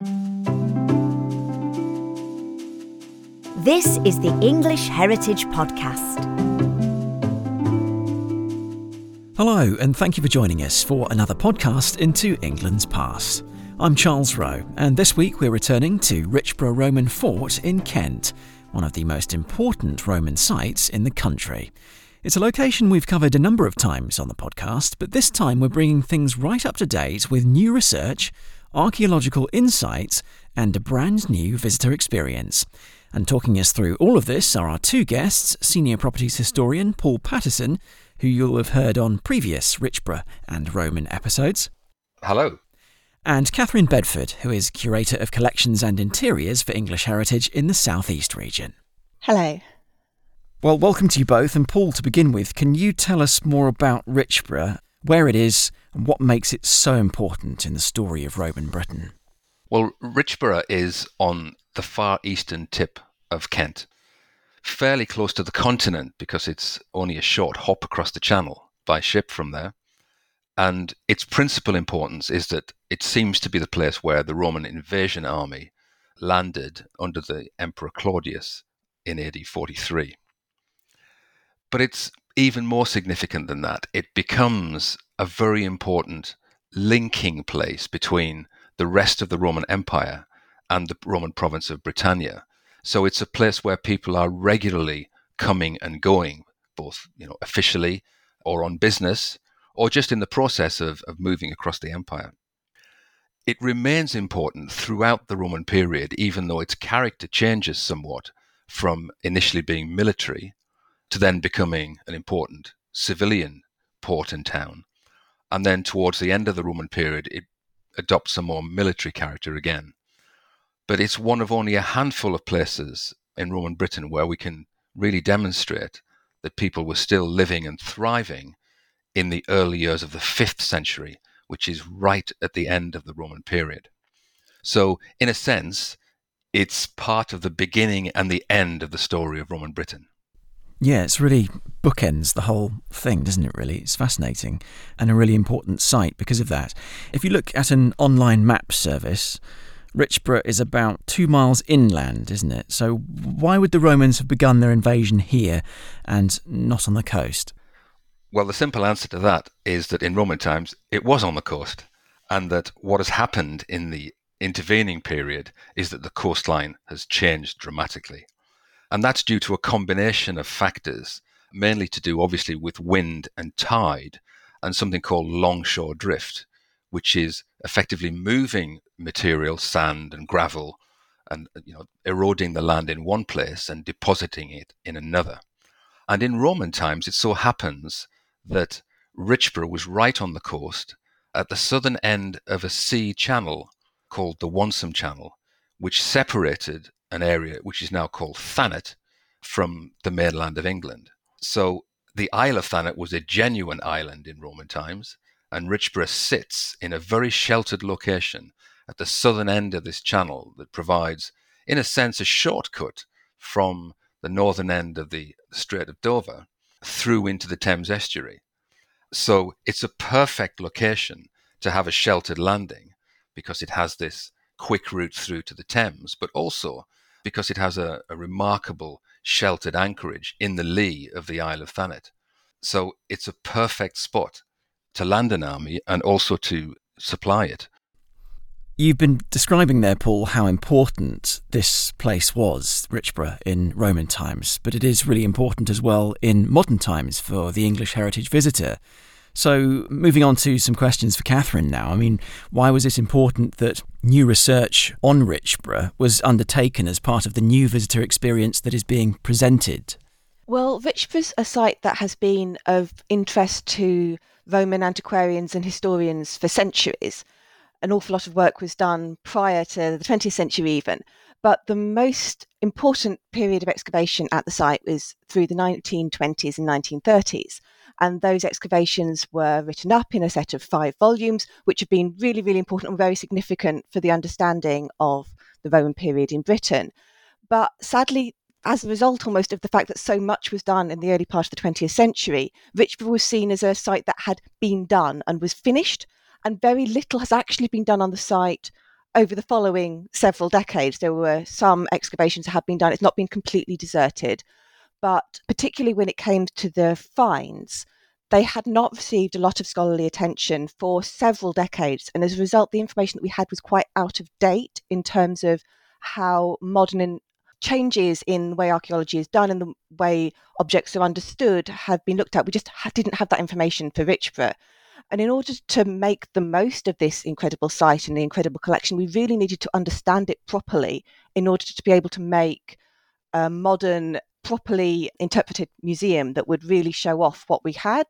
This is the English Heritage Podcast. Hello, and thank you for joining us for another podcast into England's past. I'm Charles Rowe, and this week we're returning to Richborough Roman Fort in Kent, one of the most important Roman sites in the country. It's a location we've covered a number of times on the podcast, but this time we're bringing things right up to date with new research, archaeological insights, and a brand new visitor experience. And talking us through all of this are our two guests, senior properties historian Paul Pattison, who you'll have heard on previous Richborough and Roman episodes. Hello. And Kathryn Bedford, who is Curator of Collections and Interiors for English Heritage in the South East region. Hello. Well, welcome to you both. And Paul, to begin with, can you tell us more about Richborough, where it is, and what makes it so important in the story of Roman Britain? Well, Richborough is on the far eastern tip of Kent, fairly close to the continent because it's only a short hop across the channel by ship from there. And its principal importance is that it seems to be the place where the Roman invasion army landed under the Emperor Claudius in AD 43. But it's even more significant than that. It becomes a very important linking place between the rest of the Roman Empire and the Roman province of Britannia. So it's a place where people are regularly coming and going, both you know officially or on business, or just in the process of, of moving across the empire. It remains important throughout the Roman period, even though its character changes somewhat from initially being military to then becoming an important civilian port and town. And then towards the end of the Roman period, it adopts a more military character again. But it's one of only a handful of places in Roman Britain where we can really demonstrate that people were still living and thriving in the early years of the fifth century, which is right at the end of the Roman period. So, in a sense, it's part of the beginning and the end of the story of Roman Britain. Yeah, it's really bookends the whole thing, doesn't it, really? It's fascinating and a really important site because of that. If you look at an online map service, Richborough is about two miles inland, isn't it? So why would the Romans have begun their invasion here and not on the coast? Well, the simple answer to that is that in Roman times it was on the coast, and that what has happened in the intervening period is that the coastline has changed dramatically. And that's due to a combination of factors, mainly to do obviously with wind and tide and something called longshore drift, which is effectively moving material, sand and gravel, and you know, eroding the land in one place and depositing it in another. And in Roman times, it so happens that Richborough was right on the coast at the southern end of a sea channel called the Wantsum Channel, which separated an area which is now called Thanet from the mainland of England. So the Isle of Thanet was a genuine island in Roman times, and Richborough sits in a very sheltered location at the southern end of this channel that provides, in a sense, a shortcut from the northern end of the Strait of Dover through into the Thames estuary. So it's a perfect location to have a sheltered landing because it has this quick route through to the Thames, but also because it has a, a remarkable sheltered anchorage in the lee of the Isle of Thanet. So it's a perfect spot to land an army and also to supply it. You've been describing there, Paul, how important this place was, Richborough, in Roman times, but it is really important as well in modern times for the English heritage visitor. So, moving on to some questions for Kathryn now. I mean, why was it important that new research on Richborough was undertaken as part of the new visitor experience that is being presented? Well, Richborough's a site that has been of interest to Roman antiquarians and historians for centuries. An awful lot of work was done prior to the 20th century, even. But the most important period of excavation at the site was through the 1920s and 1930s. And those excavations were written up in a set of five volumes, which have been really, really important and very significant for the understanding of the Roman period in Britain. But sadly, as a result almost of the fact that so much was done in the early part of the 20th century, Richborough was seen as a site that had been done and was finished, and very little has actually been done on the site over the following several decades, there were some excavations that have been done. It's not been completely deserted, but particularly when it came to the finds, they had not received a lot of scholarly attention for several decades. And as a result, the information that we had was quite out of date in terms of how modern changes in the way archaeology is done and the way objects are understood have been looked at. We just didn't have that information for Richborough. And in order to make the most of this incredible site and the incredible collection, we really needed to understand it properly in order to be able to make a modern, properly interpreted museum that would really show off what we had.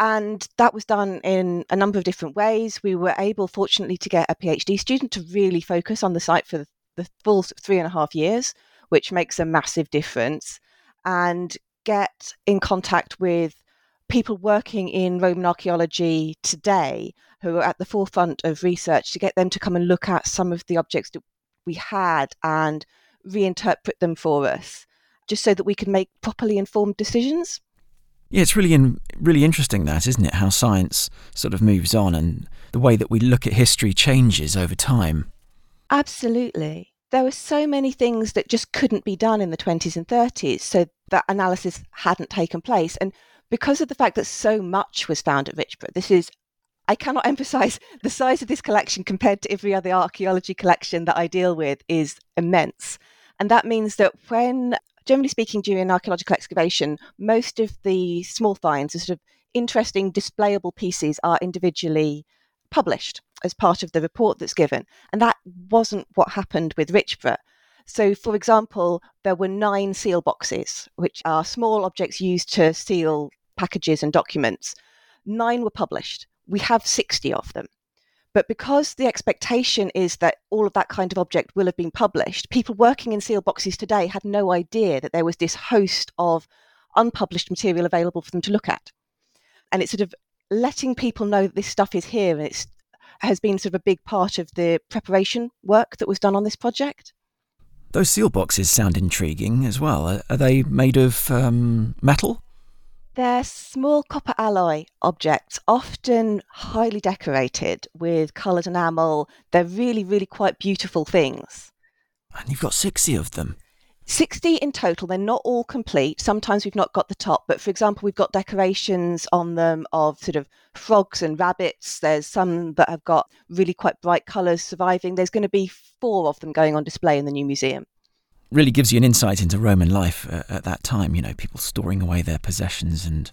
And that was done in a number of different ways. We were able, fortunately, to get a PhD student to really focus on the site for the full three and a half years, which makes a massive difference, and get in contact with people working in Roman archaeology today who are at the forefront of research to get them to come and look at some of the objects that we had and reinterpret them for us, just so that we can make properly informed decisions. Yeah, it's really in, really interesting that, isn't it? How science sort of moves on and the way that we look at history changes over time. Absolutely. There were so many things that just couldn't be done in the 20s and 30s, so that analysis hadn't taken place. And because of the fact that so much was found at Richborough, this is I cannot emphasize the size of this collection compared to every other archaeology collection that I deal with is immense. And that means that when, generally speaking, during archaeological excavation, most of the small finds, the sort of interesting displayable pieces, are individually published as part of the report that's given. And that wasn't what happened with Richborough. So, for example, there were nine seal boxes, which are small objects used to seal packages and documents. Nine were published. We have 60 of them. But because the expectation is that all of that kind of object will have been published, people working in seal boxes today had no idea that there was this host of unpublished material available for them to look at. And it's sort of letting people know that this stuff is here and it has been sort of a big part of the preparation work that was done on this project. Those seal boxes sound intriguing as well. Are they made of um, metal? They're small copper alloy objects, often highly decorated with coloured enamel. They're really, really quite beautiful things. And you've got 60 of them. 60 in total. They're not all complete. Sometimes we've not got the top, but for example, we've got decorations on them of sort of frogs and rabbits. There's some that have got really quite bright colours surviving. There's going to be four of them going on display in the new museum. Really gives you an insight into Roman life uh, at that time, you know, people storing away their possessions and.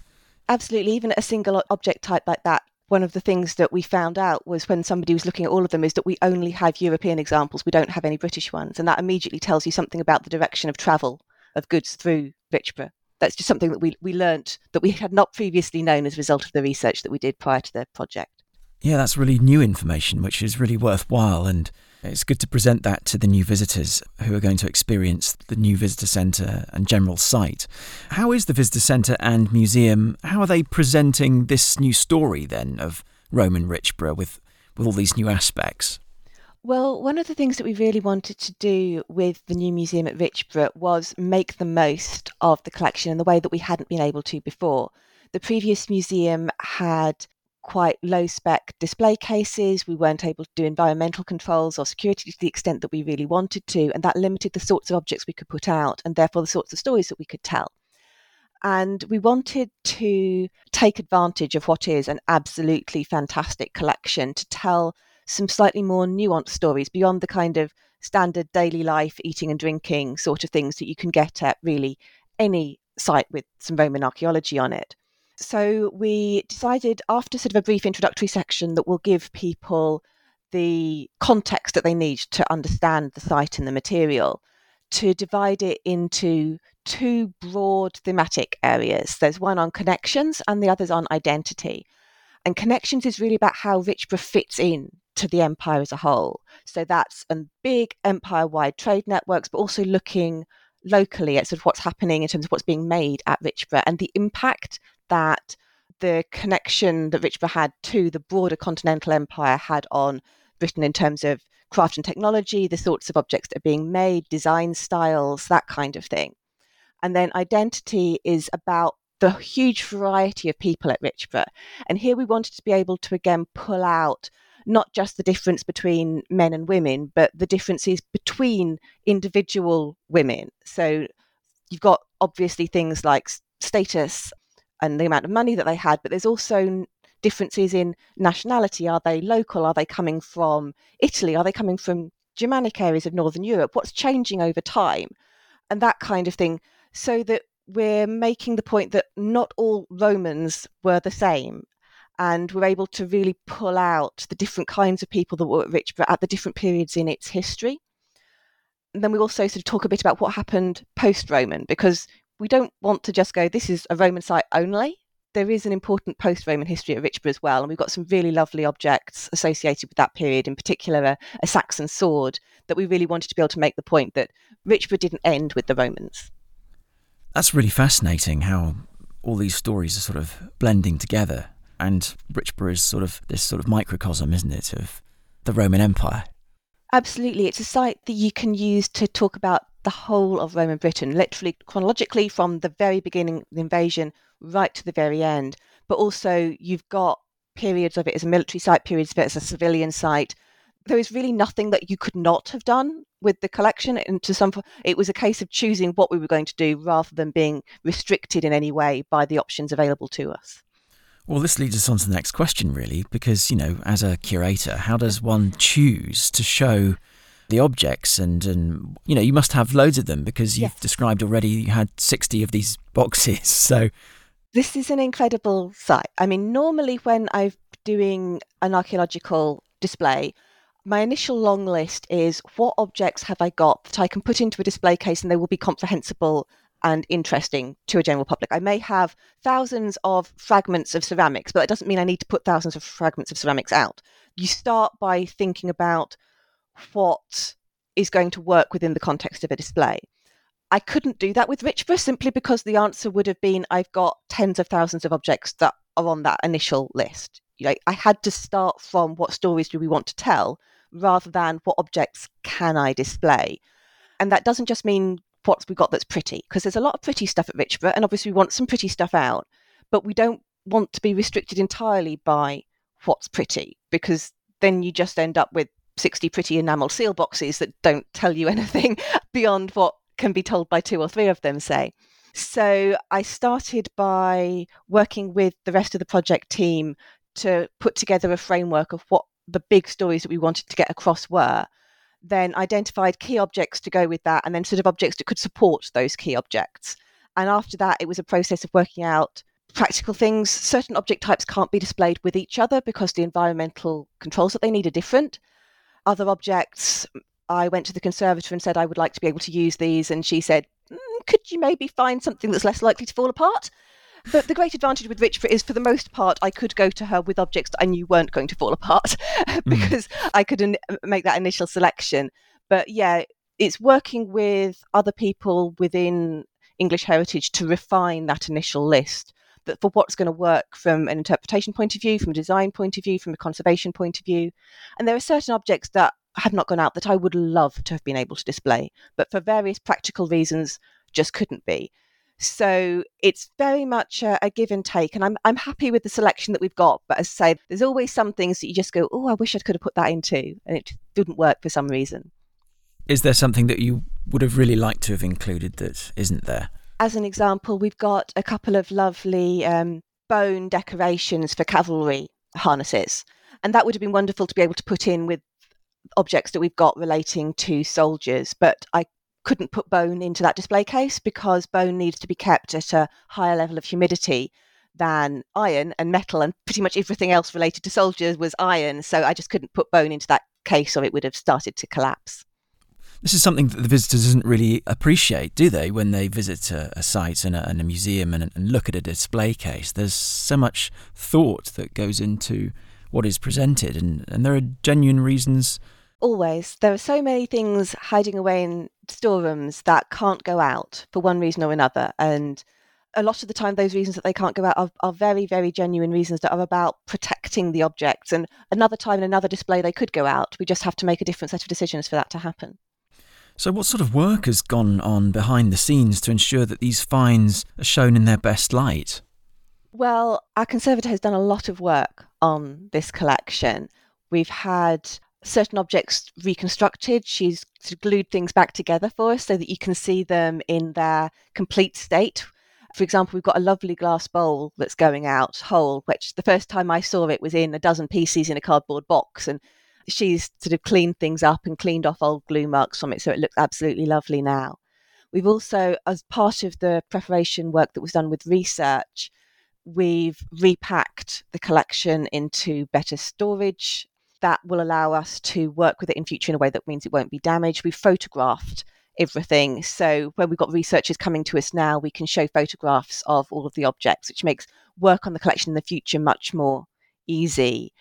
Absolutely. Even a single object type like that one of the things that we found out was when somebody was looking at all of them is that we only have European examples. We don't have any British ones. And that immediately tells you something about the direction of travel of goods through Richborough. That's just something that we, we learnt that we had not previously known as a result of the research that we did prior to the project. Yeah, that's really new information, which is really worthwhile. And it's good to present that to the new visitors who are going to experience the new visitor centre and general site. How is the visitor centre and museum? How are they presenting this new story then of Roman Richborough with, with all these new aspects? Well, one of the things that we really wanted to do with the new museum at Richborough was make the most of the collection in the way that we hadn't been able to before. The previous museum had quite low spec display cases. We weren't able to do environmental controls or security to the extent that we really wanted to, and that limited the sorts of objects we could put out and therefore the sorts of stories that we could tell. And we wanted to take advantage of what is an absolutely fantastic collection to tell some slightly more nuanced stories beyond the kind of standard daily life, eating and drinking sort of things that you can get at really any site with some Roman archaeology on it so we decided after sort of a brief introductory section that we'll give people the context that they need to understand the site and the material to divide it into two broad thematic areas. There's one on connections and the other's on identity. And connections is really about how Richborough fits in to the empire as a whole. So that's a big empire wide trade networks, but also looking locally at sort of what's happening in terms of what's being made at Richborough and the impact that the connection that Richborough had to the broader continental empire had on Britain in terms of craft and technology, the sorts of objects that are being made, design styles, that kind of thing. And then identity is about the huge variety of people at Richborough. And here we wanted to be able to again pull out not just the difference between men and women, but the differences between individual women. So you've got obviously things like status and the amount of money that they had, but there's also differences in nationality. Are they local? Are they coming from Italy? Are they coming from Germanic areas of Northern Europe? What's changing over time? And that kind of thing. So that we're making the point that not all Romans were the same. And we're able to really pull out the different kinds of people that were at Richborough at the different periods in its history. And then we also sort of talk a bit about what happened post Roman, because we don't want to just go, this is a Roman site only. There is an important post Roman history at Richborough as well. And we've got some really lovely objects associated with that period, in particular, a, a Saxon sword that we really wanted to be able to make the point that Richborough didn't end with the Romans. That's really fascinating how all these stories are sort of blending together. And Richborough is sort of this sort of microcosm, isn't it, of the Roman Empire? Absolutely. It's a site that you can use to talk about the whole of Roman Britain, literally chronologically from the very beginning the invasion right to the very end. But also, you've got periods of it as a military site, periods of it as a civilian site. There is really nothing that you could not have done with the collection. And to some, it was a case of choosing what we were going to do rather than being restricted in any way by the options available to us. Well, this leads us on to the next question, really, because, you know, as a curator, how does one choose to show the objects? And, and you know, you must have loads of them because you've yes. described already you had 60 of these boxes. So, this is an incredible site. I mean, normally when I'm doing an archaeological display, my initial long list is what objects have I got that I can put into a display case and they will be comprehensible and interesting to a general public. I may have thousands of fragments of ceramics, but that doesn't mean I need to put thousands of fragments of ceramics out. You start by thinking about what is going to work within the context of a display. I couldn't do that with Richborough simply because the answer would have been I've got tens of thousands of objects that are on that initial list. You know, I had to start from what stories do we want to tell rather than what objects can I display. And that doesn't just mean what we've got that's pretty, because there's a lot of pretty stuff at Richborough, and obviously we want some pretty stuff out, but we don't want to be restricted entirely by what's pretty, because then you just end up with 60 pretty enamel seal boxes that don't tell you anything beyond what can be told by two or three of them, say. So I started by working with the rest of the project team to put together a framework of what the big stories that we wanted to get across were then identified key objects to go with that, and then sort of objects that could support those key objects. And after that, it was a process of working out practical things. Certain object types can't be displayed with each other because the environmental controls that they need are different. Other objects, I went to the conservator and said I would like to be able to use these, and she said, mm, "Could you maybe find something that's less likely to fall apart?" But the great advantage with Richborough is, for the most part, I could go to her with objects that I knew weren't going to fall apart because mm. I could in- make that initial selection. But yeah, it's working with other people within English heritage to refine that initial list that for what's going to work from an interpretation point of view, from a design point of view, from a conservation point of view. And there are certain objects that have not gone out that I would love to have been able to display, but for various practical reasons just couldn't be. So it's very much a, a, give and take, and I'm I'm happy with the selection that we've got. But as I say, there's always some things that you just go, oh, I wish I could have put that in too, and it didn't work for some reason. Is there something that you would have really liked to have included that isn't there? As an example, we've got a couple of lovely um, bone decorations for cavalry harnesses, and that would have been wonderful to be able to put in with objects that we've got relating to soldiers. But I couldn't put bone into that display case because bone needs to be kept at a higher level of humidity than iron and metal and pretty much everything else related to soldiers was iron so i just couldn't put bone into that case or it would have started to collapse this is something that the visitors doesn't really appreciate, do they, when they visit a, a site and a, and a museum and, and, look at a display case? There's so much thought that goes into what is presented, and, and there are genuine reasons always. There are so many things hiding away in storerooms that can't go out for one reason or another. And a lot of the time, those reasons that they can't go out are, are very, very genuine reasons that are about protecting the objects. And another time in another display, they could go out. We just have to make a different set of decisions for that to happen. So, what sort of work has gone on behind the scenes to ensure that these finds are shown in their best light? Well, our conservator has done a lot of work on this collection We've had certain objects reconstructed. She's glued things back together for us so that you can see them in their complete state. For example, we've got a lovely glass bowl that's going out whole, which the first time I saw it was in a dozen pieces in a cardboard box. And she's sort of cleaned things up and cleaned off old glue marks from it. So it looks absolutely lovely now. We've also, as part of the preparation work that was done with research, we've repacked the collection into better storage that will allow us to work with it in future in a way that means it won't be damaged. We've photographed everything. So when we've got researchers coming to us now, we can show photographs of all of the objects, which makes work on the collection in the future much more easy.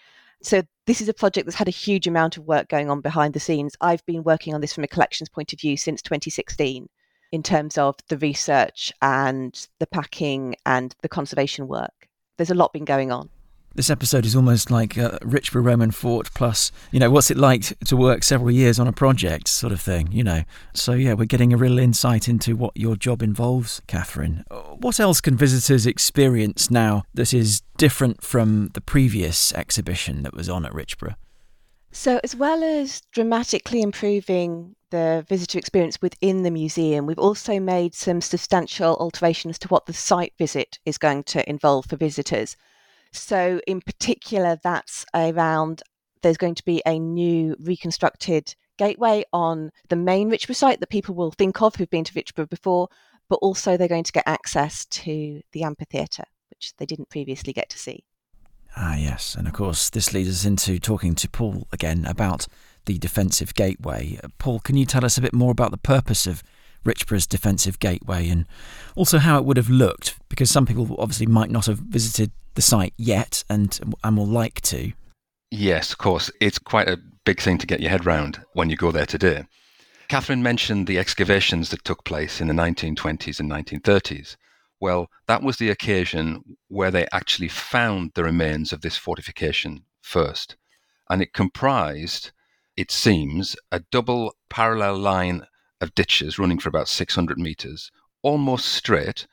So this is a project that's had a huge amount of work going on behind the scenes. I've been working on this from a collections point of view since 2016 in terms of the research and the packing and the conservation work. There's a lot been going on. This episode is almost like uh, Richborough Roman Fort plus, you know, what's it like to work several years on a project sort of thing, you know. So, yeah, we're getting a real insight into what your job involves, Kathryn. What else can visitors experience now that is different from the previous exhibition that was on at Richborough? So, as well as dramatically improving the visitor experience within the museum, we've also made some substantial alterations to what the site visit is going to involve for visitors. So, in particular, that's around there's going to be a new reconstructed gateway on the main Richborough site that people will think of who've been to Richborough before, but also they're going to get access to the amphitheatre, which they didn't previously get to see. Ah, yes. And of course, this leads us into talking to Paul again about the defensive gateway. Paul, can you tell us a bit more about the purpose of Richborough's defensive gateway and also how it would have looked? Because some people obviously might not have visited the site yet and, and will like to. Yes, of course. It's quite a big thing to get your head round when you go there today. Kathryn mentioned the excavations that took place in the 1920s and 1930s. Well, that was the occasion where they actually found the remains of this fortification first. And it comprised, it seems, a double parallel line of ditches running for about 600 meters, almost straight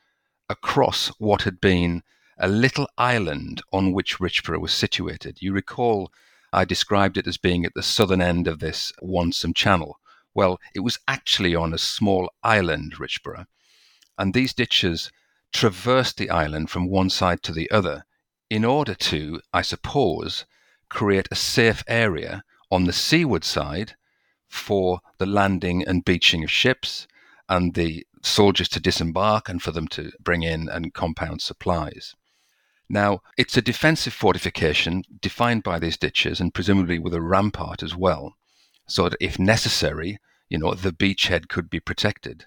across what had been a little island on which Richborough was situated. You recall I described it as being at the southern end of this Wantsum Channel. Well, it was actually on a small island, Richborough, and these ditches traversed the island from one side to the other in order to, I suppose, create a safe area on the seaward side for the landing and beaching of ships and the soldiers to disembark and for them to bring in and compound supplies. Now, it's a defensive fortification defined by these ditches and presumably with a rampart as well, so that if necessary, you know, the beachhead could be protected.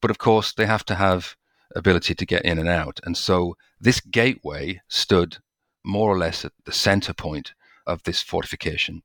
But of course, they have to have ability to get in and out. And so this gateway stood more or less at the center point of this fortification.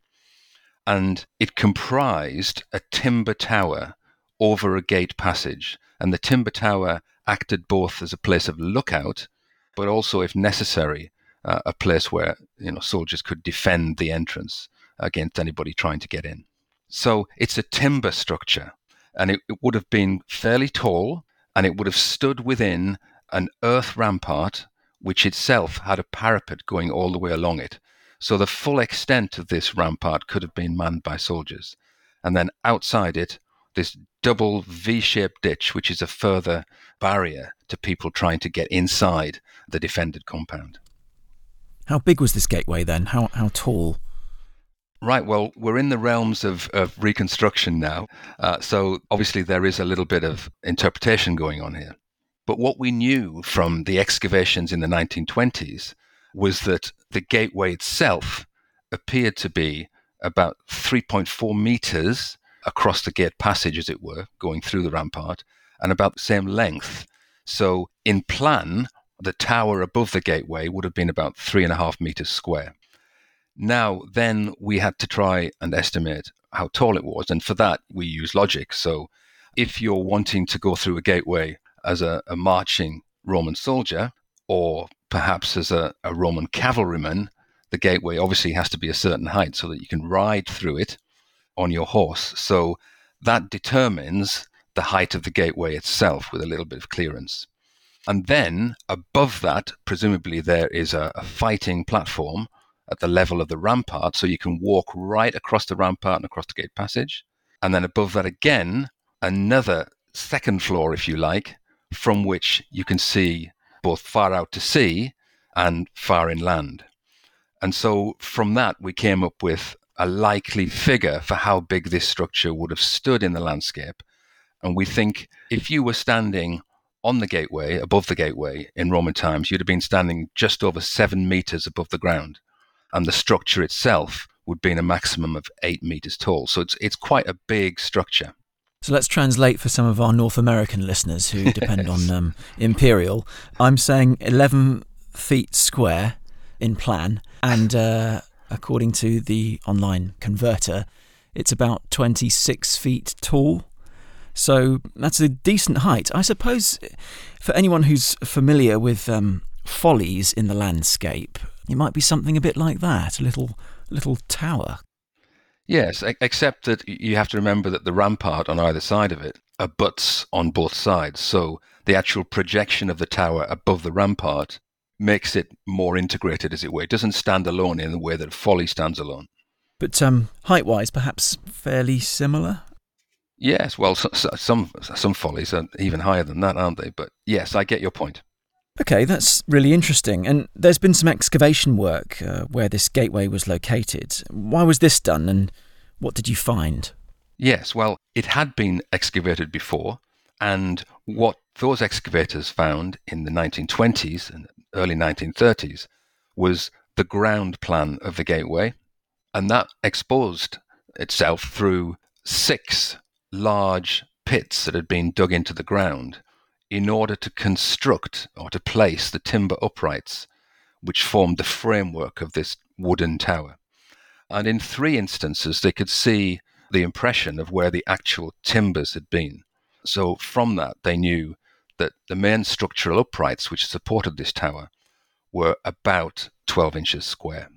And it comprised a timber tower over a gate passage. And the timber tower acted both as a place of lookout but also, if necessary, uh, a place where you know soldiers could defend the entrance against anybody trying to get in. So it's a timber structure, and it, it would have been fairly tall, and it would have stood within an earth rampart, which itself had a parapet going all the way along it. So the full extent of this rampart could have been manned by soldiers. And then outside it, this double V shaped ditch, which is a further barrier to people trying to get inside the defended compound. How big was this gateway then? How, how tall? Right, well, we're in the realms of, of reconstruction now. Uh, so obviously, there is a little bit of interpretation going on here. But what we knew from the excavations in the 1920s was that the gateway itself appeared to be about 3.4 meters across the gate passage, as it were, going through the rampart, and about the same length. So, in plan, the tower above the gateway would have been about three and a half meters square. Now, then we had to try and estimate how tall it was. And for that, we use logic. So, if you're wanting to go through a gateway as a, a marching Roman soldier, or perhaps as a, a Roman cavalryman, the gateway obviously has to be a certain height so that you can ride through it on your horse. So that determines the height of the gateway itself with a little bit of clearance. And then above that, presumably there is a, a fighting platform at the level of the rampart, so you can walk right across the rampart and across the gate passage. And then above that again, another second floor, if you like, from which you can see both far out to sea and far inland. And so from that, we came up with a likely figure for how big this structure would have stood in the landscape. And we think if you were standing on the gateway, above the gateway in Roman times, you'd have been standing just over seven meters above the ground. And the structure itself would be in a maximum of eight meters tall. So it's, it's quite a big structure. So let's translate for some of our North American listeners who depend on um, imperial. I'm saying 11 feet square in plan, and uh, according to the online converter, it's about 26 feet tall. So that's a decent height. I suppose for anyone who's familiar with um, follies in the landscape, it might be something a bit like that a little, little tower. Yes, except that you have to remember that the rampart on either side of it abuts on both sides. So the actual projection of the tower above the rampart makes it more integrated, as it were. It doesn't stand alone in the way that folly stands alone. But um, height wise, perhaps fairly similar? Yes, well, so, so, some some follies are even higher than that, aren't they? But yes, I get your point. Okay, that's really interesting. And there's been some excavation work uh, where this gateway was located. Why was this done, and what did you find? Yes, well, it had been excavated before, and what those excavators found in the 1920s and early 1930s was the ground plan of the gateway, and that exposed itself through six large pits that had been dug into the ground in order to construct or to place the timber uprights which formed the framework of this wooden tower. And in three instances, they could see the impression of where the actual timbers had been. So from that, they knew that the main structural uprights which supported this tower were about 12 inches square.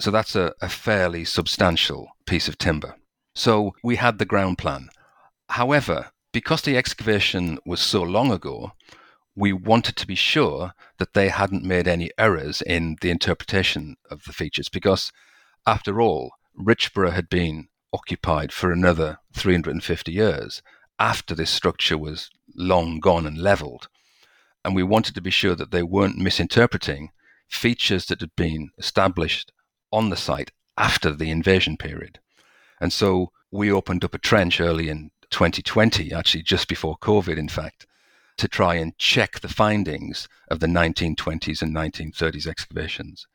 So that's a, a fairly substantial piece of timber. So we had the ground plan. However, because the excavation was so long ago, we wanted to be sure that they hadn't made any errors in the interpretation of the features because, after all, Richborough had been occupied for another 350 years after this structure was long gone and leveled. And we wanted to be sure that they weren't misinterpreting features that had been established on the site after the invasion period. And so we opened up a trench early in 2020, actually just before COVID, in fact, to try and check the findings of the 1920s and 1930s excavations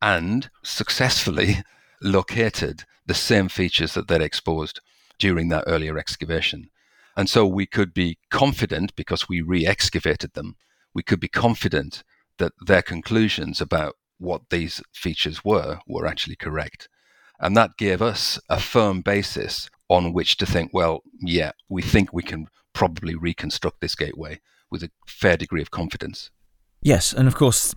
and successfully located the same features that they'd exposed during that earlier excavation. And so we could be confident, because we re excavated them, we could be confident that their conclusions about what these features were were actually correct. And that gave us a firm basis on which to think, well, yeah, we think we can probably reconstruct this gateway with a fair degree of confidence. Yes, and of course,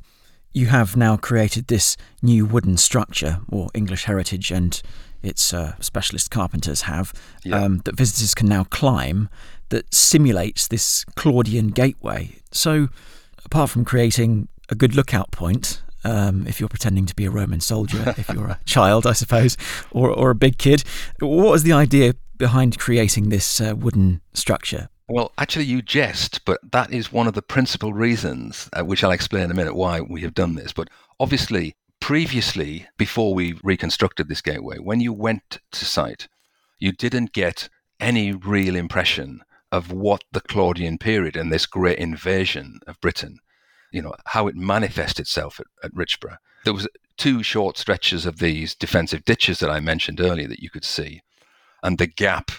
you have now created this new wooden structure, or English heritage and its uh, specialist carpenters have, yeah. um, that visitors can now climb that simulates this Claudian gateway. So, apart from creating a good lookout point, um, if you're pretending to be a Roman soldier, if you're a child, I suppose, or, or a big kid. What was the idea behind creating this uh, wooden structure? Well, actually, you jest, but that is one of the principal reasons, uh, which I'll explain in a minute why we have done this. But obviously, previously, before we reconstructed this gateway, when you went to site, you didn't get any real impression of what the Claudian period and this great invasion of Britain you know, how it manifests itself at, at Richborough. There was two short stretches of these defensive ditches that I mentioned earlier that you could see, and the gap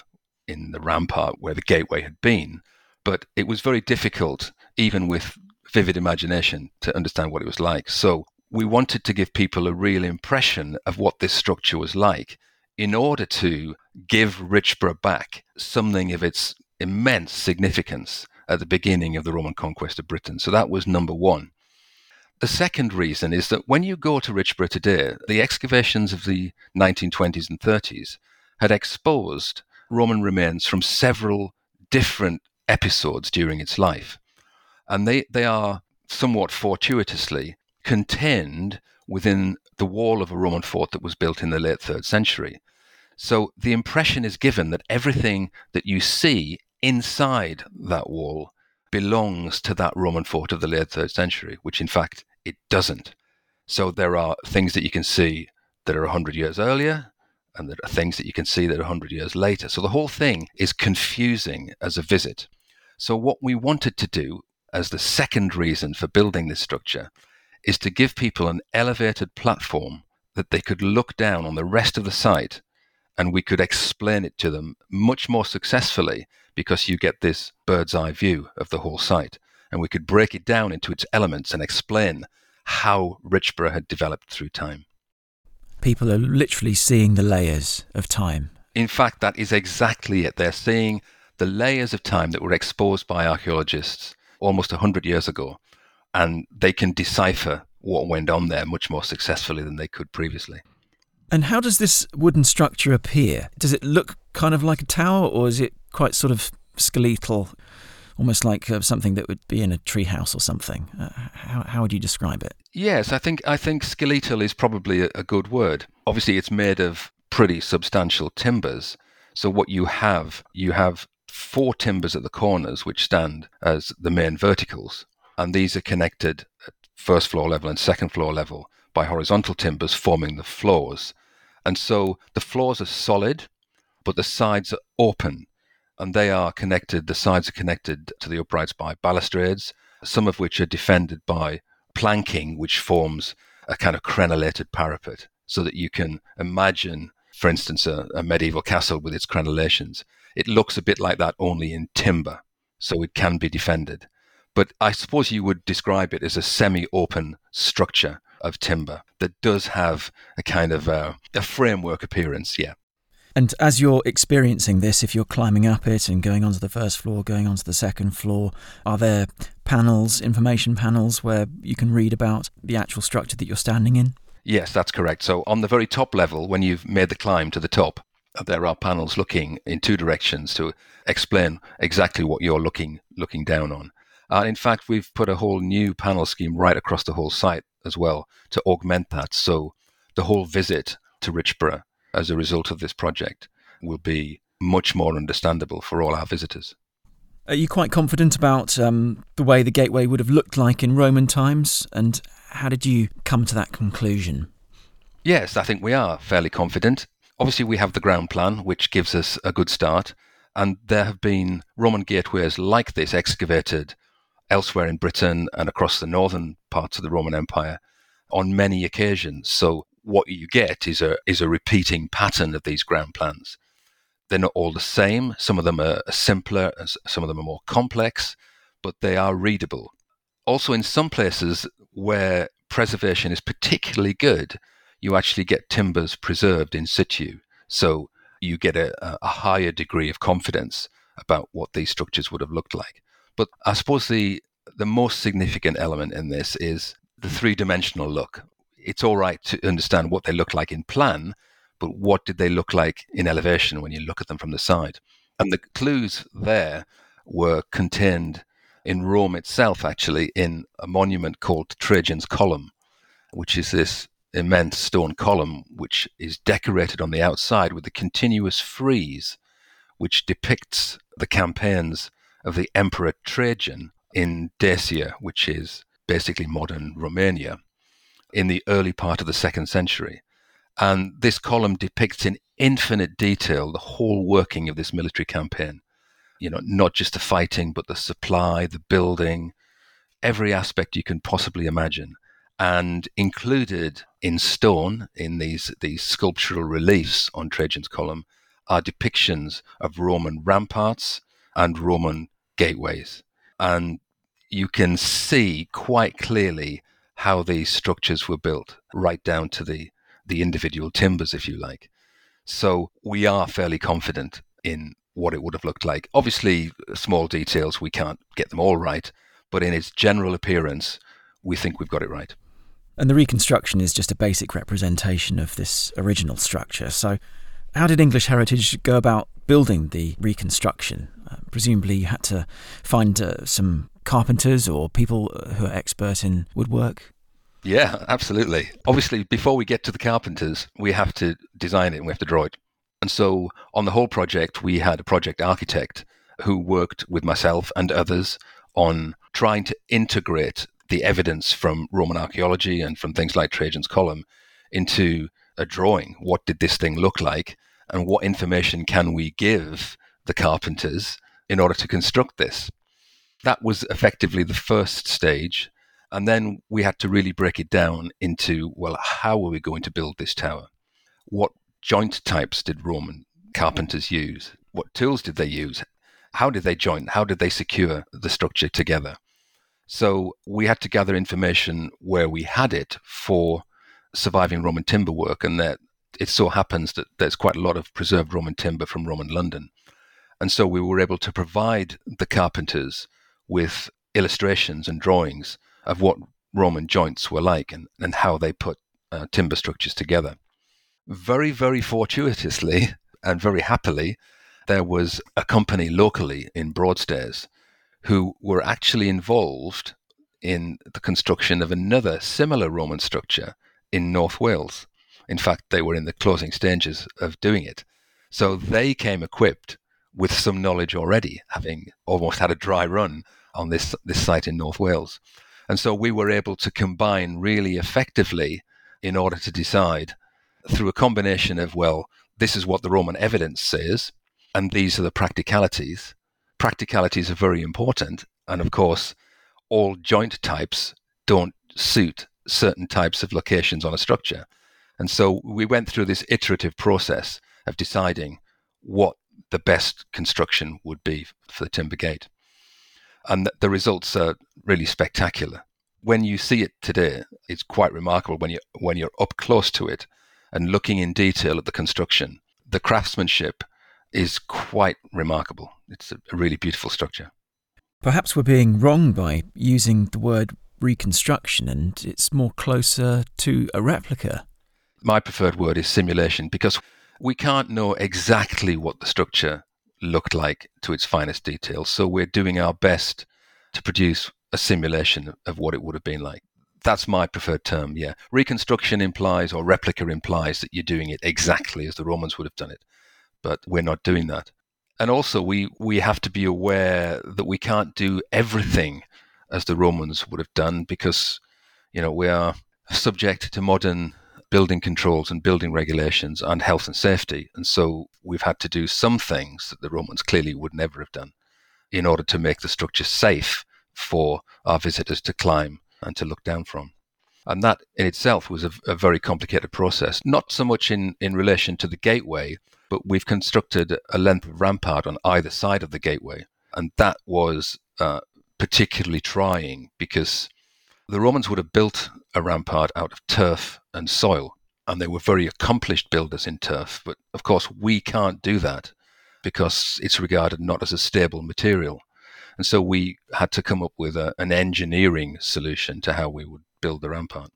in the rampart where the gateway had been. But it was very difficult, even with vivid imagination, to understand what it was like. So we wanted to give people a real impression of what this structure was like in order to give Richborough back something of its immense significance at the beginning of the Roman conquest of Britain. So that was number one. The second reason is that when you go to Richborough today, the excavations of the 1920s and 30s had exposed Roman remains from several different episodes during its life. And they, they are somewhat fortuitously contained within the wall of a Roman fort that was built in the late third century. So the impression is given that everything that you see inside that wall belongs to that Roman fort of the late third century, which in fact it doesn't. So there are things that you can see that are 100 years earlier, and there are things that you can see that are 100 years later. So the whole thing is confusing as a visit. So, what we wanted to do as the second reason for building this structure is to give people an elevated platform that they could look down on the rest of the site and we could explain it to them much more successfully because you get this bird's eye view of the whole site. And we could break it down into its elements and explain how Richborough had developed through time. People are literally seeing the layers of time. In fact, that is exactly it. They're seeing the layers of time that were exposed by archaeologists almost 100 years ago, and they can decipher what went on there much more successfully than they could previously. And how does this wooden structure appear? Does it look kind of like a tower, or is it quite sort of skeletal, almost like uh, something that would be in a treehouse or something? Uh, how, how would you describe it? Yes, I think I think skeletal is probably a, a good word. Obviously, it's made of pretty substantial timbers. So what you have, you have four timbers at the corners which stand as the main verticals, and these are connected at first floor level and second floor level by horizontal timbers forming the floors. And so the floors are solid, but the sides are open, and they are connected, the sides are connected to the uprights by balustrades, some of which are defended by planking, which forms a kind of crenellated parapet, so that you can imagine, for instance, a, a medieval castle with its crenellations. It looks a bit like that only in timber, so it can be defended. But I suppose you would describe it as a semi open structure of timber that does have a kind of a, a framework appearance, yeah. And as you're experiencing this, if you're climbing up it and going onto the first floor, going onto the second floor, are there panels, information panels, where you can read about the actual structure that you're standing in? Yes, that's correct. So on the very top level, when you've made the climb to the top, there are panels looking in two directions to explain exactly what you're looking looking down on. And in fact, we've put a whole new panel scheme right across the whole site as well to augment that. So the whole visit to Richborough as a result of this project will be much more understandable for all our visitors. Are you quite confident about um, the way the gateway would have looked like in Roman times? And how did you come to that conclusion? Yes, I think we are fairly confident. Obviously, we have the ground plan, which gives us a good start. And there have been Roman gateways like this excavated elsewhere in Britain and across the northern parts of the Roman Empire on many occasions. So what you get is a is a repeating pattern of these ground plans. They're not all the same. Some of them are simpler, some of them are more complex, but they are readable. Also, in some places where preservation is particularly good, you actually get timbers preserved in situ. So you get a, a higher degree of confidence about what these structures would have looked like. But I suppose the the most significant element in this is the hmm. three dimensional look. It's all right to understand what they look like in plan, but what did they look like in elevation when you look at them from the side? And the clues there were contained in Rome itself, actually, in a monument called Trajan's Column, which is this immense stone column which is decorated on the outside with a continuous frieze which depicts the campaigns of the Emperor Trajan in Dacia, which is basically modern Romania, in the early part of the second century. And this column depicts in infinite detail the whole working of this military campaign. You know, not just the fighting, but the supply, the building, every aspect you can possibly imagine and included in stone in these these sculptural reliefs on Trajan's column are depictions of Roman ramparts and Roman gateways, and you can see quite clearly how these structures were built, right down to the the individual timbers, if you like. So we are fairly confident in what it would have looked like. Obviously, small details we can't get them all right, but in its general appearance, we think we've got it right. And the reconstruction is just a basic representation of this original structure. So, how did English Heritage go about building the reconstruction? Uh, presumably, you had to find uh, some carpenters or people who are expert in woodwork. Yeah, absolutely. Obviously, before we get to the carpenters, we have to design it and we have to draw it. And so on the whole project, we had a project architect who worked with myself and others on trying to integrate the evidence from Roman archaeology and from things like Trajan's Column into a drawing. What did this thing look like? And what information can we give the carpenters in order to construct this? That was effectively the first stage. And then we had to really break it down into well, how are we going to build this tower? What joint types did Roman carpenters use? What tools did they use? How did they join? How did they secure the structure together? So we had to gather information where we had it for surviving Roman timber work, and that it so happens that there's quite a lot of preserved Roman timber from Roman London. And so we were able to provide the carpenters with illustrations and drawings of what Roman joints were like and, and how they put uh, timber structures together. Very, very fortuitously and very happily, there was a company locally in Broadstairs who were actually involved in the construction of another similar Roman structure in North Wales. In fact, they were in the closing stages of doing it. So they came equipped with some knowledge already, having almost had a dry run on this, this site in North Wales. And so we were able to combine really effectively in order to decide through a combination of, well, this is what the Roman evidence says, and these are the practicalities. Practicalities are very important. And of course, all joint types don't suit certain types of locations on a structure. And so we went through this iterative process of deciding what the best construction would be for the timber gate. And the results are really spectacular. When you see it today, it's quite remarkable when you when you're up close to it and looking in detail at the construction. The craftsmanship is quite remarkable. It's a really beautiful structure. Perhaps we're being wrong by using the word reconstruction and it's more closer to a replica. My preferred word is simulation because we can't know exactly what the structure looked like to its finest details. So we're doing our best to produce a simulation of what it would have been like. That's my preferred term, yeah. Reconstruction implies, or replica implies, that you're doing it exactly as the Romans would have done it. But we're not doing that. And also, we, we have to be aware that we can't do everything as the Romans would have done because, you know, we are subject to modern building controls and building regulations and health and safety. And so we've had to do some things that the Romans clearly would never have done in order to make the structure safe for our visitors to climb and to look down from. And that in itself was a, a, very complicated process, not so much in, in relation to the gateway, but we've constructed a length of rampart on either side of the gateway. And that was uh, particularly trying because the Romans would have built a rampart out of turf and soil, and they were very accomplished builders in turf. But of course, we can't do that because it's regarded not as a stable material. And so we had to come up with a, an engineering solution to how we would build the rampart.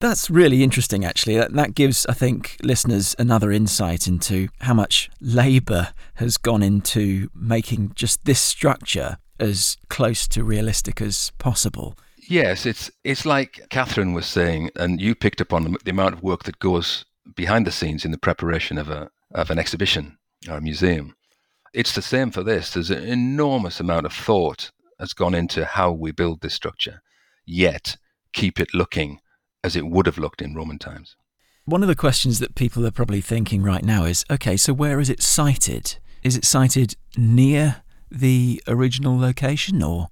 That's really interesting, actually. That, that gives, I think, listeners another insight into how much labour has gone into making just this structure as close to realistic as possible. Yes, it's it's like Kathryn was saying, and you picked up on the, the amount of work that goes behind the scenes in the preparation of a of an exhibition or a museum. It's the same for this. There's an enormous amount of thought has gone into how we build this structure, yet keep it looking as it would have looked in Roman times. One of the questions that people are probably thinking right now is okay, so where is it sited? Is it sited near the original location or?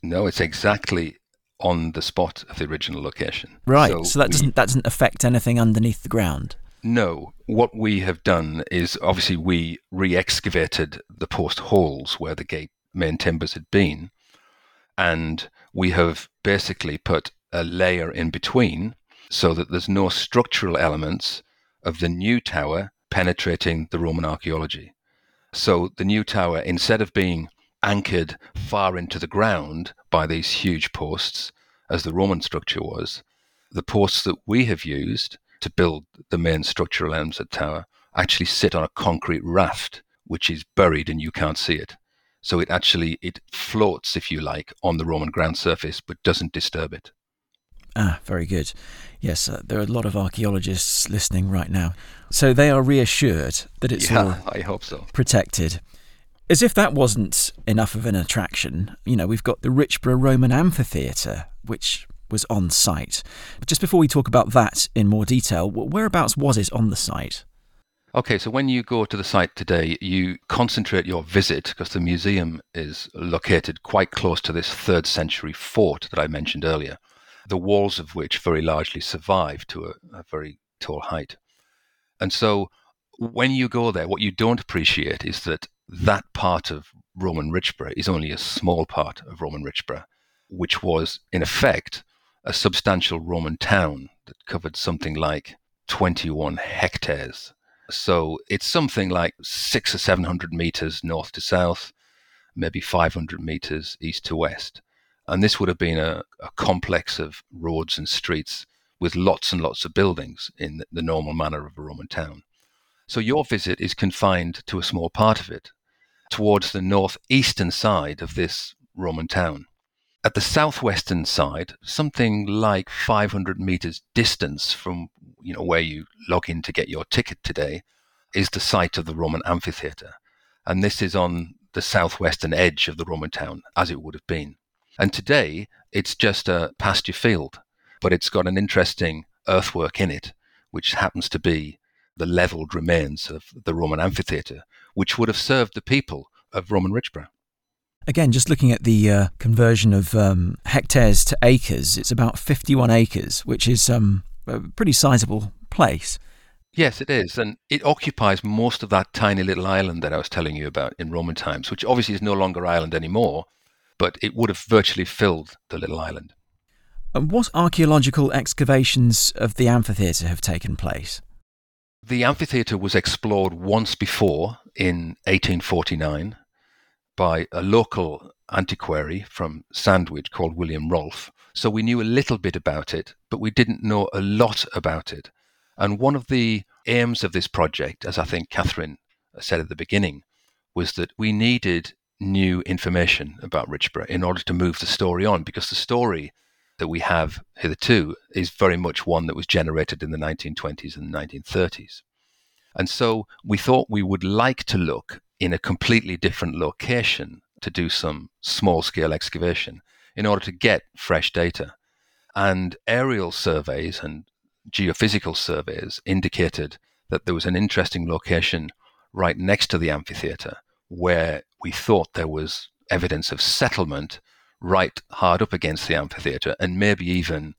No, it's exactly on the spot of the original location. Right. So, so that we, doesn't that doesn't affect anything underneath the ground. No. What we have done is obviously we re-excavated the post holes where the gate main timbers had been, and we have basically put a layer in between so that there's no structural elements of the new tower penetrating the Roman archaeology. So the new tower, instead of being anchored far into the ground by these huge posts, as the Roman structure was, the posts that we have used to build the main structural elements of the tower actually sit on a concrete raft, which is buried and you can't see it. So it actually it floats, if you like, on the Roman ground surface, but doesn't disturb it. Ah, very good. Yes, uh, there are a lot of archaeologists listening right now. So they are reassured that it's yeah, all I hope so. protected. As if that wasn't enough of an attraction, you know, we've got the Richborough Roman Amphitheatre, which was on site. But just before we talk about that in more detail, whereabouts was it on the site? Okay, so when you go to the site today, you concentrate your visit because the museum is located quite close to this third century fort that I mentioned earlier, the walls of which very largely survive to a, a very tall height. And so when you go there, what you don't appreciate is that that part of Roman Richborough is only a small part of Roman Richborough, which was, in effect, a substantial Roman town that covered something like 21 hectares. So it's something like six or 700 meters north to south, maybe 500 meters east to west. And this would have been a, a complex of roads and streets with lots and lots of buildings in the normal manner of a Roman town. So your visit is confined to a small part of it, towards the northeastern side of this Roman town. At the southwestern side, something like 500 meters distance from you know where you log in to get your ticket today, is the site of the Roman amphitheatre, and this is on the southwestern edge of the Roman town, as it would have been. And today, it's just a pasture field, but it's got an interesting earthwork in it, which happens to be the levelled remains of the Roman amphitheatre, which would have served the people of Roman Richborough. Again, just looking at the uh, conversion of um, hectares to acres, it's about 51 acres, which is um, a pretty sizable place. Yes, it is. And it occupies most of that tiny little island that I was telling you about in Roman times, which obviously is no longer island anymore, but it would have virtually filled the little island. And what archaeological excavations of the amphitheatre have taken place? The amphitheatre was explored once before in 1849 by a local antiquary from Sandwich called William Rolfe. So we knew a little bit about it, but we didn't know a lot about it. And one of the aims of this project, as I think Kathryn said at the beginning, was that we needed new information about Richborough in order to move the story on, because the story that we have hitherto is very much one that was generated in the 1920s and 1930s. And so we thought we would like to look in a completely different location to do some small scale excavation in order to get fresh data. And aerial surveys and geophysical surveys indicated that there was an interesting location right next to the amphitheatre where we thought there was evidence of settlement right hard up against the amphitheatre and maybe even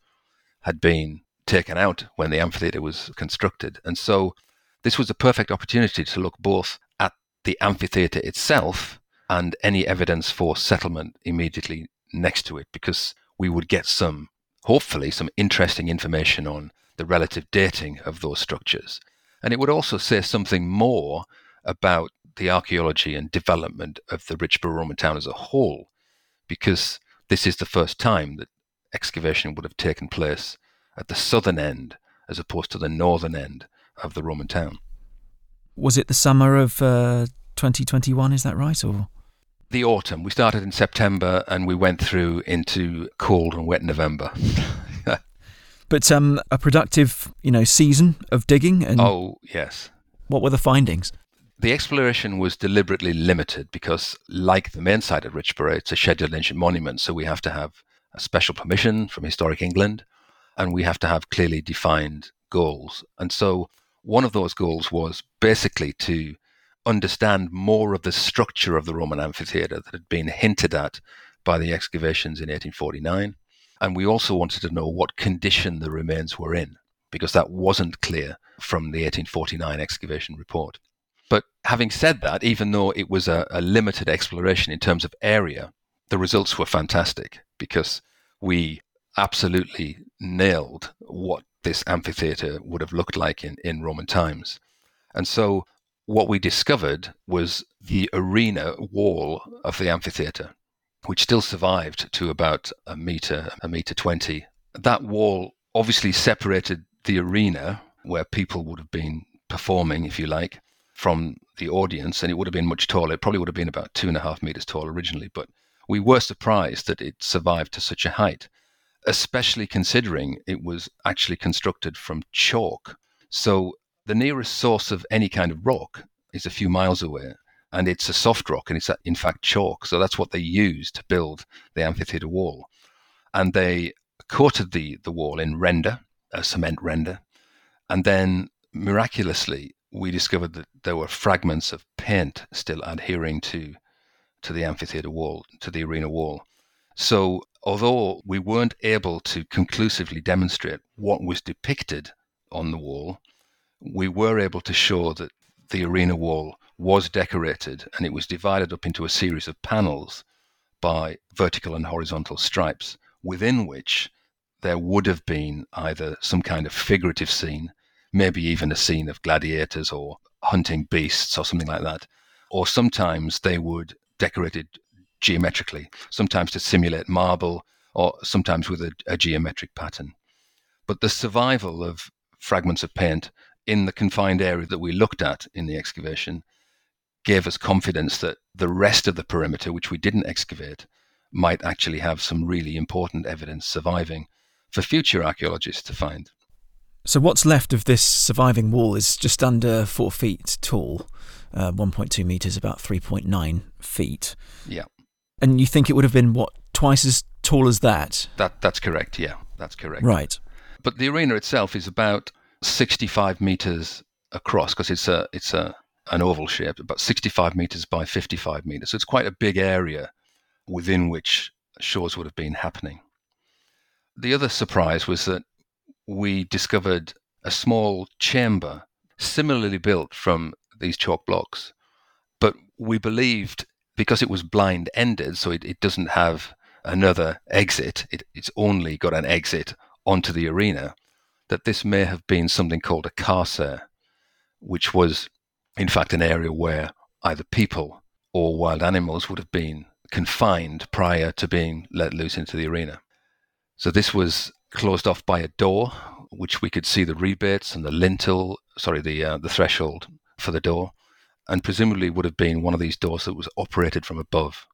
had been taken out when the amphitheatre was constructed. And so this was a perfect opportunity to look both at the amphitheatre itself and any evidence for settlement immediately next to it because we would get some, hopefully, some interesting information on the relative dating of those structures. And it would also say something more about the archaeology and development of the Richborough Roman town as a whole, because this is the first time that excavation would have taken place at the southern end as opposed to the northern end of the Roman town. Was it the summer of uh, 2021? Is that right? Or the autumn? We started in September and we went through into cold and wet November. but um, a productive, you know, season of digging. And oh yes. What were the findings? The exploration was deliberately limited because, like the main site at Richborough, it's a scheduled ancient monument, so we have to have a special permission from Historic England, and we have to have clearly defined goals. And so one of those goals was basically to understand more of the structure of the Roman amphitheatre that had been hinted at by the excavations in 1849. And we also wanted to know what condition the remains were in, because that wasn't clear from the 1849 excavation report. But having said that, even though it was a, a limited exploration in terms of area, the results were fantastic because we absolutely nailed what this amphitheater would have looked like in, in Roman times. And so what we discovered was the arena wall of the amphitheater, which still survived to about a meter, a meter 20. That wall obviously separated the arena where people would have been performing, if you like, from the audience, and it would have been much taller. It probably would have been about two and a half meters tall originally, but we were surprised that it survived to such a height. especially considering it was actually constructed from chalk. So the nearest source of any kind of rock is a few miles away, and it's a soft rock, and it's in fact chalk. So that's what they used to build the amphitheater wall. And they coated the, the wall in render, a cement render, and then miraculously we discovered that there were fragments of paint still adhering to to the amphitheater wall, to the arena wall. So although we weren't able to conclusively demonstrate what was depicted on the wall, we were able to show that the arena wall was decorated and it was divided up into a series of panels by vertical and horizontal stripes, within which there would have been either some kind of figurative scene, maybe even a scene of gladiators or hunting beasts or something like that. Or sometimes they would decorate it geometrically, sometimes to simulate marble or sometimes with a, a geometric pattern. But the survival of fragments of paint in the confined area that we looked at in the excavation gave us confidence that the rest of the perimeter, which we didn't excavate, might actually have some really important evidence surviving for future archaeologists to find. So, what's left of this surviving wall is just under four feet tall, uh, 1.2 meters, about 3.9 feet. Yeah. And you think it would have been, what, twice as tall as that? That That's correct, yeah. That's correct. Right. But the arena itself is about 65 meters across because it's a it's a an oval shape, about 65 meters by 55 meters. So it's quite a big area within which shows would have been happening. The other surprise was that we discovered a small chamber similarly built from these chalk blocks, but we believed because it was blind ended, so it, it doesn't have another exit, it, it's only got an exit onto the arena, that this may have been something called a carcer, which was in fact an area where either people or wild animals would have been confined prior to being let loose into the arena. So this was closed off by a door, which we could see the rebates and the lintel, sorry, the uh, the threshold for the door, and presumably would have been one of these doors that was operated from above,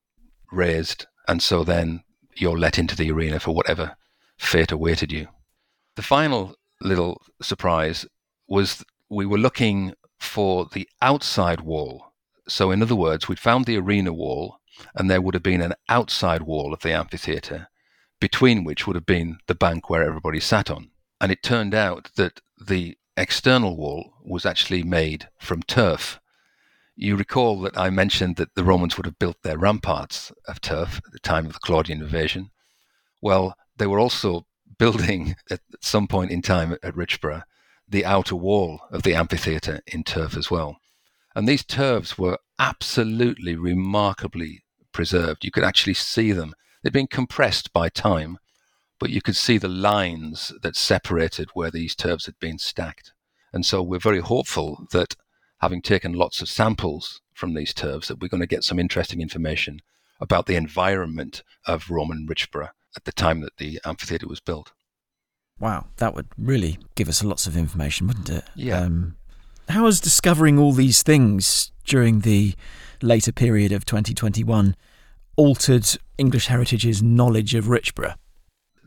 raised, and so then you're let into the arena for whatever fate awaited you. The final little surprise was we were looking for the outside wall. So, in other words, we'd found the arena wall, and there would have been an outside wall of the amphitheatre, between which would have been the bank where everybody sat on. And it turned out that the external wall was actually made from turf. You recall that I mentioned that the Romans would have built their ramparts of turf at the time of the Claudian invasion. Well, they were also building at some point in time at Richborough the outer wall of the amphitheatre in turf as well. And these turfs were absolutely remarkably preserved. You could actually see them. They'd been compressed by time, but you could see the lines that separated where these turfs had been stacked. And so we're very hopeful that having taken lots of samples from these turfs, that we're going to get some interesting information about the environment of Roman Richborough at the time that the amphitheatre was built. Wow, that would really give us lots of information, wouldn't it? Yeah. Um, how has discovering all these things during the later period of 2021 altered English Heritage's knowledge of Richborough?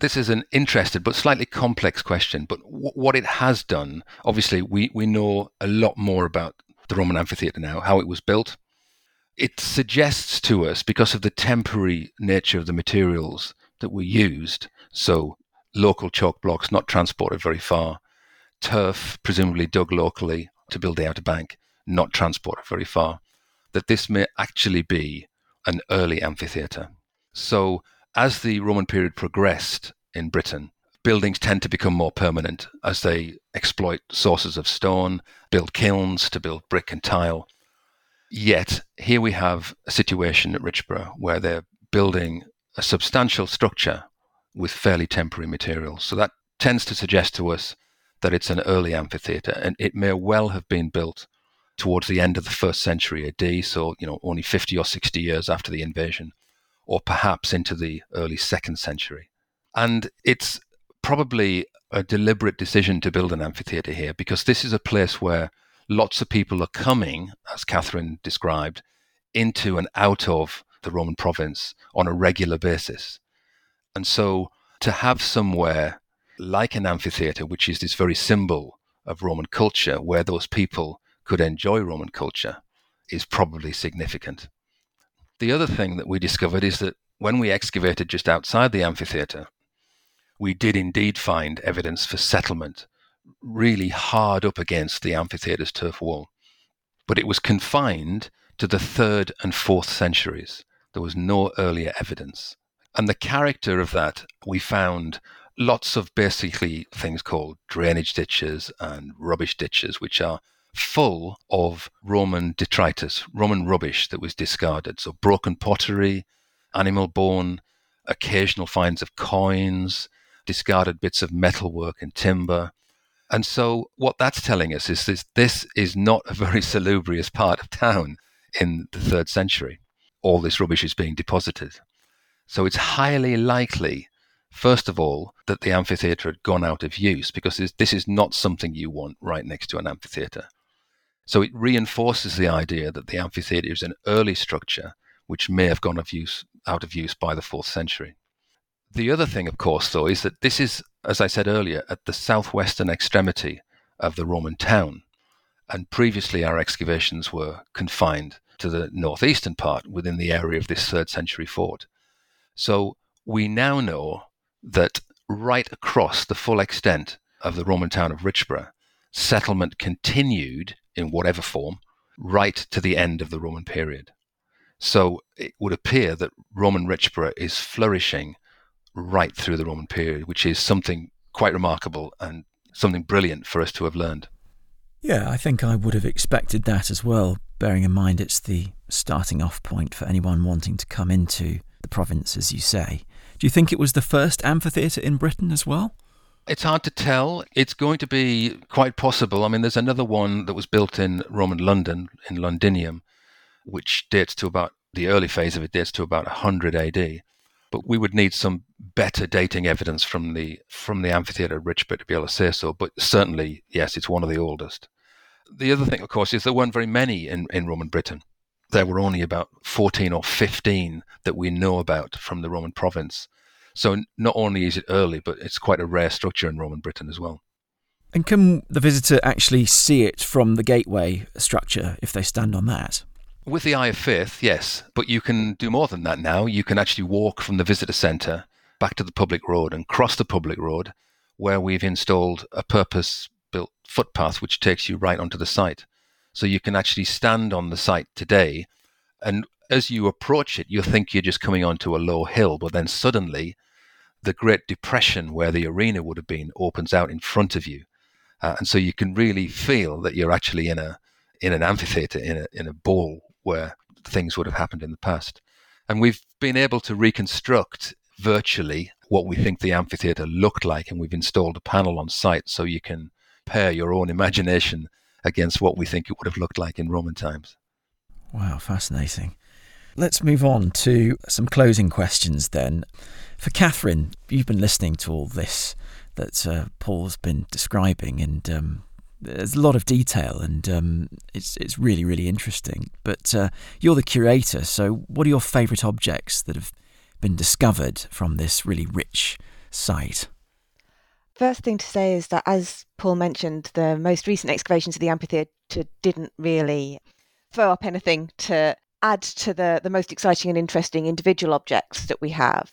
This is an interesting but slightly complex question. But w- what it has done, obviously, we, we know a lot more about the Roman amphitheatre now, how it was built. It suggests to us, because of the temporary nature of the materials that were used, so local chalk blocks not transported very far, turf presumably dug locally to build the outer bank, not transported very far, that this may actually be an early amphitheatre. So, as the Roman period progressed in Britain, buildings tend to become more permanent as they exploit sources of stone, build kilns to build brick and tile. Yet, here we have a situation at Richborough where they're building a substantial structure with fairly temporary materials. So that tends to suggest to us that it's an early amphitheatre, and it may well have been built towards the end of the first century AD, so you know only 50 or 60 years after the invasion, or perhaps into the early second century. And it's probably a deliberate decision to build an amphitheatre here because this is a place where lots of people are coming, as Kathryn described, into and out of the Roman province on a regular basis. And so to have somewhere like an amphitheatre, which is this very symbol of Roman culture, where those people could enjoy Roman culture, is probably significant. The other thing that we discovered is that when we excavated just outside the amphitheatre, we did indeed find evidence for settlement really hard up against the amphitheatre's turf wall. But it was confined to the third and fourth centuries. There was no earlier evidence. And the character of that, we found lots of basically things called drainage ditches and rubbish ditches, which are full of Roman detritus, Roman rubbish that was discarded. So broken pottery, animal bone, occasional finds of coins, discarded bits of metalwork and timber. And so what that's telling us is this, this is not a very salubrious part of town in the third century. All this rubbish is being deposited. So it's highly likely, first of all, that the amphitheatre had gone out of use because this is not something you want right next to an amphitheatre. So it reinforces the idea that the amphitheatre is an early structure which may have gone of use, out of use by the fourth century. The other thing, of course, though, is that this is, as I said earlier, at the southwestern extremity of the Roman town. And previously, our excavations were confined to the northeastern part within the area of this third century fort. So we now know that right across the full extent of the Roman town of Richborough, settlement continued in whatever form right to the end of the Roman period. So it would appear that Roman Richborough is flourishing right through the Roman period, which is something quite remarkable and something brilliant for us to have learned. Yeah, I think I would have expected that as well, bearing in mind it's the starting off point for anyone wanting to come into the province, as you say. Do you think it was the first amphitheatre in Britain as well? It's hard to tell. It's going to be quite possible. I mean, there's another one that was built in Roman London, in Londinium, which dates to about the early phase of it dates to about 100 AD. But we would need some better dating evidence from the from the amphitheatre at Richborough to be able to say so. But certainly, yes, it's one of the oldest. The other thing, of course, is there weren't very many in, in Roman Britain. There were only about 14 or 15 that we know about from the Roman province. So not only is it early, but it's quite a rare structure in Roman Britain as well. And can the visitor actually see it from the gateway structure if they stand on that? With the Eye of Faith, yes, but you can do more than that now. You can actually walk from the visitor centre back to the public road and cross the public road where we've installed a purpose built footpath which takes you right onto the site. So you can actually stand on the site today and as you approach it, you think you're just coming onto a low hill, but then suddenly the Great Depression, where the arena would have been, opens out in front of you, uh, and so you can really feel that you're actually in a in an amphitheater, in a in a bowl where things would have happened in the past. And we've been able to reconstruct virtually what we think the amphitheater looked like, and we've installed a panel on site so you can pair your own imagination against what we think it would have looked like in Roman times. Wow, fascinating. Let's move on to some closing questions then. For Kathryn, you've been listening to all this that uh, Paul's been describing, and um, there's a lot of detail, and um, it's it's really really interesting. But uh, you're the curator, so what are your favourite objects that have been discovered from this really rich site? First thing to say is that, as Paul mentioned, the most recent excavations of the amphitheatre didn't really throw up anything to add to the the most exciting and interesting individual objects that we have.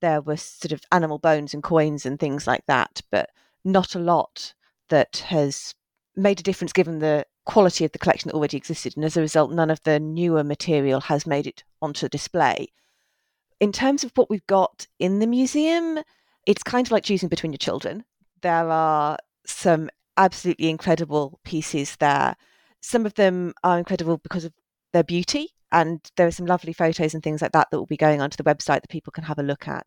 There were sort of animal bones and coins and things like that, but not a lot that has made a difference given the quality of the collection that already existed. And as a result, none of the newer material has made it onto display. In terms of what we've got in the museum, it's kind of like choosing between your children. There are some absolutely incredible pieces there. Some of them are incredible because of their beauty, and there are some lovely photos and things like that that will be going onto the website that people can have a look at.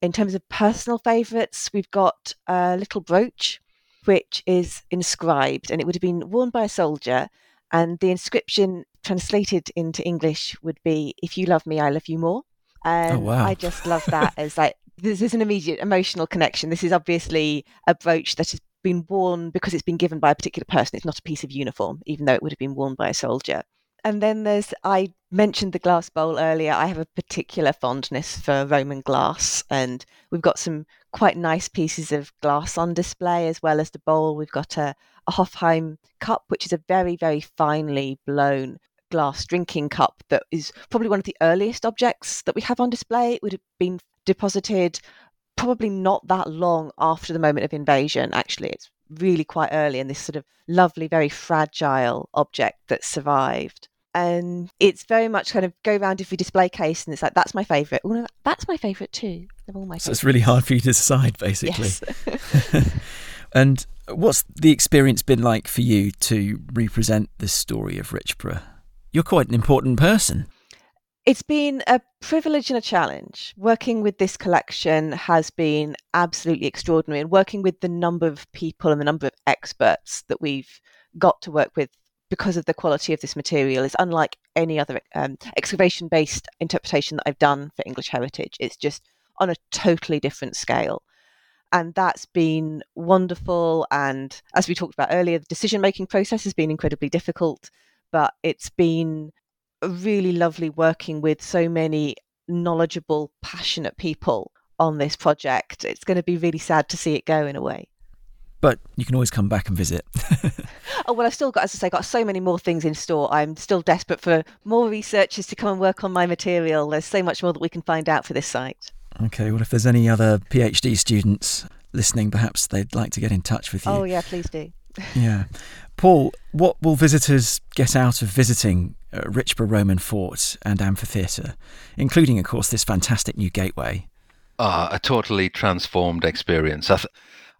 In terms of personal favourites, we've got a little brooch which is inscribed, and it would have been worn by a soldier. And the inscription translated into English would be, If you love me, I love you more. And oh, um, wow. I just love that as like, this is an immediate emotional connection. This is obviously a brooch that has been worn because it's been given by a particular person. It's not a piece of uniform, even though it would have been worn by a soldier. And then there's, I mentioned the glass bowl earlier. I have a particular fondness for Roman glass, and we've got some quite nice pieces of glass on display as well as the bowl. We've got a, a Hofheim cup, which is a very, very finely blown glass drinking cup that is probably one of the earliest objects that we have on display. It would have been deposited probably not that long after the moment of invasion, actually. It's really quite early in this sort of lovely, very fragile object that survived. And it's very much kind of go around if you display case and it's like, that's my favourite. Oh, no, that's my favourite too. They're all my So it's really hard for you to decide, basically. Yes. and what's the experience been like for you to represent this story of Richborough? You're quite an important person. It's been a privilege and a challenge. Working with this collection has been absolutely extraordinary, and working with the number of people and the number of experts that we've got to work with because of the quality of this material is unlike any other um, excavation based interpretation that I've done for English heritage. It's just on a totally different scale. And that's been wonderful. And as we talked about earlier, the decision making process has been incredibly difficult, but it's been really lovely working with so many knowledgeable, passionate people on this project. It's going to be really sad to see it go in a way. But you can always come back and visit. oh well, I've still got, as I say, got so many more things in store. I'm still desperate for more researchers to come and work on my material. There's so much more that we can find out for this site. Okay, well, if there's any other PhD students listening, perhaps they'd like to get in touch with you. Oh yeah, please do. yeah, Paul, what will visitors get out of visiting uh, Richborough Roman Fort and Amphitheatre, including, of course, this fantastic new gateway? Ah, a totally transformed experience. I, th-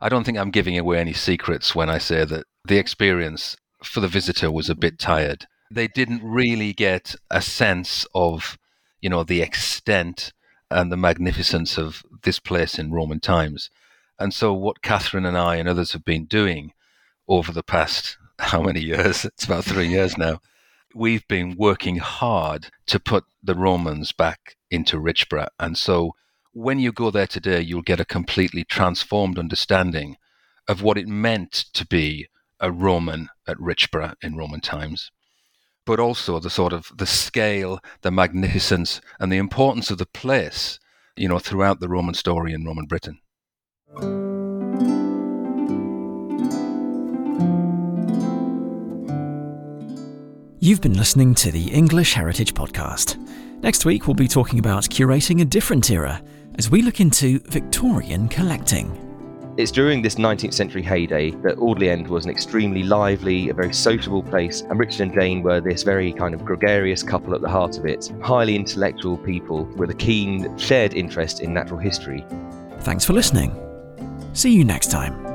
I don't think I'm giving away any secrets when I say that the experience for the visitor was a bit tired. They didn't really get a sense of, you know, the extent and the magnificence of this place in Roman times. And so, what Kathryn and I and others have been doing over the past how many years? It's about three years now. We've been working hard to put the Romans back into Richborough. And so, when you go there today, you'll get a completely transformed understanding of what it meant to be a Roman at Richborough in Roman times, but also the sort of the scale, the magnificence, and the importance of the place, you know, throughout the Roman story in Roman Britain. You've been listening to the English Heritage Podcast. Next week, we'll be talking about curating a different era as we look into Victorian collecting. It's during this 19th century heyday that Audley End was an extremely lively, a very sociable place, and Richard and Jane were this very kind of gregarious couple at the heart of it. Highly intellectual people with a keen, shared interest in natural history. Thanks for listening. See you next time.